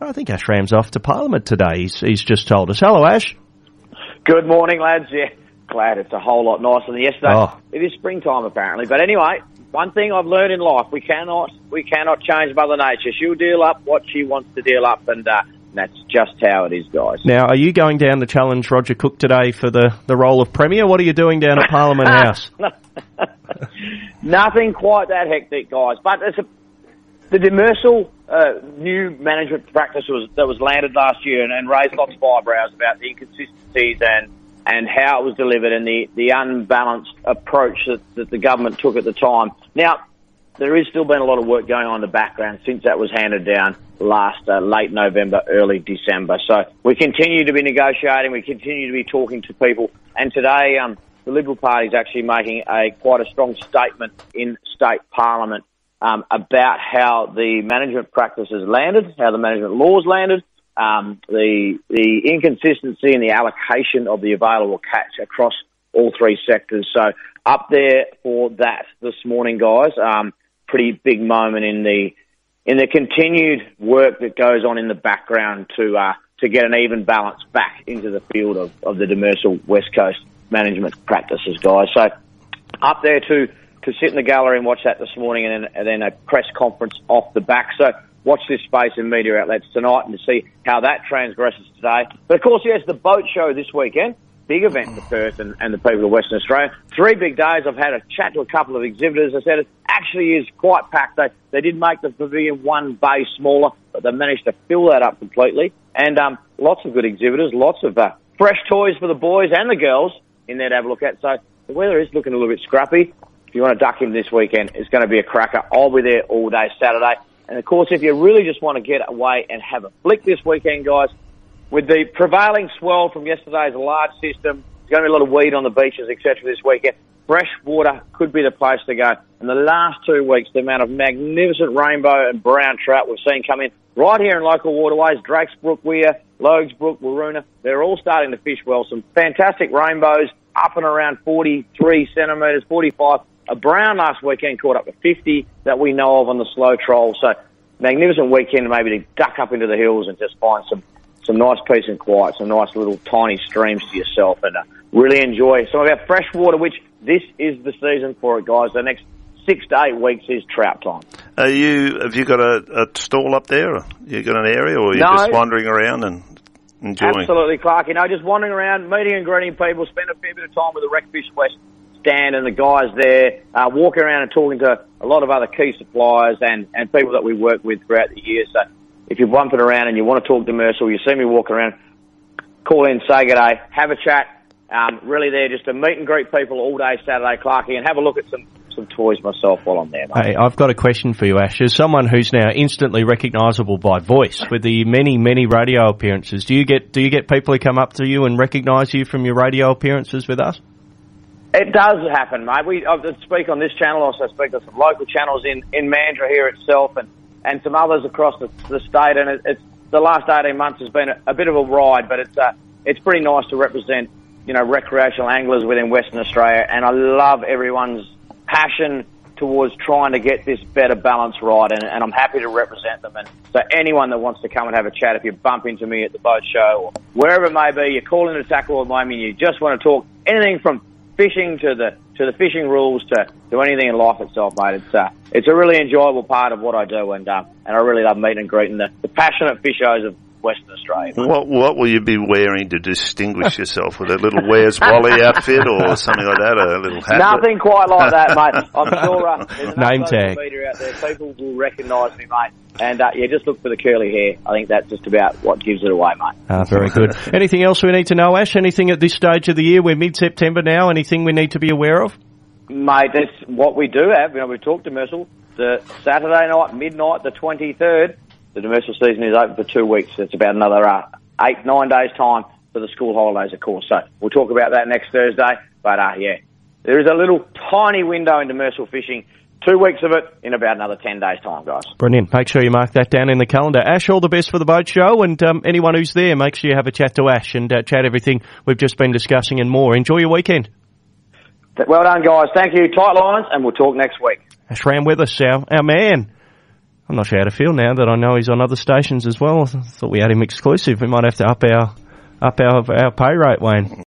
I think Ash Ramm's off to Parliament today. He's, he's just told us. Hello, Ash. Good morning, lads. Yeah, glad it's a whole lot nicer than yesterday. Oh. It is springtime apparently, but anyway, one thing I've learned in life: we cannot we cannot change Mother Nature. She'll deal up what she wants to deal up, and uh, that's just how it is, guys. Now, are you going down to challenge Roger Cook today for the, the role of Premier? What are you doing down at Parliament House? Nothing quite that hectic, guys. But it's a, the demersal uh, new management practice was, that was landed last year and, and raised lots of eyebrows about the inconsistencies and and how it was delivered and the, the unbalanced approach that, that the government took at the time. Now, there has still been a lot of work going on in the background since that was handed down last uh, late November, early December. So we continue to be negotiating, we continue to be talking to people, and today um, the Liberal Party is actually making a quite a strong statement in state parliament um, about how the management practices landed, how the management laws landed, um, the the inconsistency in the allocation of the available catch across all three sectors. So up there for that this morning, guys. Um, pretty big moment in the in the continued work that goes on in the background to uh, to get an even balance back into the field of, of the demersal West Coast management practices, guys. So up there to to sit in the gallery and watch that this morning, and then, and then a press conference off the back. So watch this space in media outlets tonight and to see how that transgresses today. But of course, yes, the boat show this weekend. Big event for Perth and, and the people of Western Australia. Three big days. I've had a chat to a couple of exhibitors. I said it actually is quite packed. They, they did make the pavilion one bay smaller, but they managed to fill that up completely. And um, lots of good exhibitors, lots of uh, fresh toys for the boys and the girls in there to have a look at. So the weather is looking a little bit scrappy. You want to duck in this weekend, it's going to be a cracker. I'll be there all day Saturday. And of course, if you really just want to get away and have a flick this weekend, guys, with the prevailing swell from yesterday's large system, there's going to be a lot of weed on the beaches, etc. this weekend. Fresh water could be the place to go. In the last two weeks, the amount of magnificent rainbow and brown trout we've seen come in right here in local waterways, Drakes Brook Weir, Logue Brook, Waroona, they're all starting to fish well. Some fantastic rainbows up and around 43 centimetres, 45 a brown last weekend caught up to 50 that we know of on the slow troll. So magnificent weekend maybe to duck up into the hills and just find some, some nice peace and quiet, some nice little tiny streams to yourself and uh, really enjoy some of our fresh water, which this is the season for it, guys. The next six to eight weeks is trout time. Are you, have you got a, a stall up there? You got an area or are you No. just wandering around and enjoying? Absolutely, Clark. You know, just wandering around, meeting and greeting people, spend a fair bit of time with the Recfishwest stand and the guys there, uh, walking around and talking to a lot of other key suppliers and, and people that we work with throughout the year. So if you're bumping around and you want to talk to Mercer, you see me walking around, call in, say good day, have a chat. Um, really there just to meet and greet people all day Saturday, Clarky, and have a look at some, some toys myself while I'm there, mate. Hey, I've got a question for you, Ash. As someone who's now instantly recognisable by voice with the many, many radio appearances, do you get do you get people who come up to you and recognise you from your radio appearances with us? It does happen, mate. We I speak on this channel, also speak on some local channels in, in Mandurah here itself, and, and some others across the, the state. And it, it's the last eighteen months has been a, a bit of a ride, but it's uh, it's pretty nice to represent you know recreational anglers within Western Australia. And I love everyone's passion towards trying to get this better balance right, and, and I'm happy to represent them. And so anyone that wants to come and have a chat, if you bump into me at the boat show or wherever it may be, you're calling to tackle at moment, you just want to talk anything from fishing to the to the fishing rules to, to anything in life itself, mate. It's uh, it's a really enjoyable part of what I do, and uh, and I really love meeting and greeting the, the passionate fishers of Western Australia. What what will you be wearing to distinguish yourself with a little Where's Wally outfit or something like that? A little hat? Nothing quite like that, mate. I'm sure uh, there's Name tag. media out there. People will recognise me, mate. And uh, yeah, just look for the curly hair. I think that's just about what gives it away, mate. Ah, very good. Anything else we need to know, Ash? Anything at this stage of the year? We're mid-September now. Anything we need to be aware of? Mate, that's what we do have. You know, we talked to Mercer. The Saturday night, midnight, the 23rd, the demersal season is open for two weeks. It's about another uh, eight, nine days' time for the school holidays, of course. So we'll talk about that next Thursday. But uh, yeah, there is a little tiny window into demersal fishing. Two weeks of it in about another 10 days' time, guys. Brilliant. Make sure you mark that down in the calendar. Ash, all the best for the boat show, and um, anyone who's there, make sure you have a chat to Ash and uh, chat everything we've just been discussing and more. Enjoy your weekend. Well done, guys. Thank you. Tight lines, and we'll talk next week. Ash Ramm with us, our, our man. I'm not sure how to feel now that I know he's on other stations as well. I thought we had him exclusive. We might have to up our up our our pay rate, Wayne.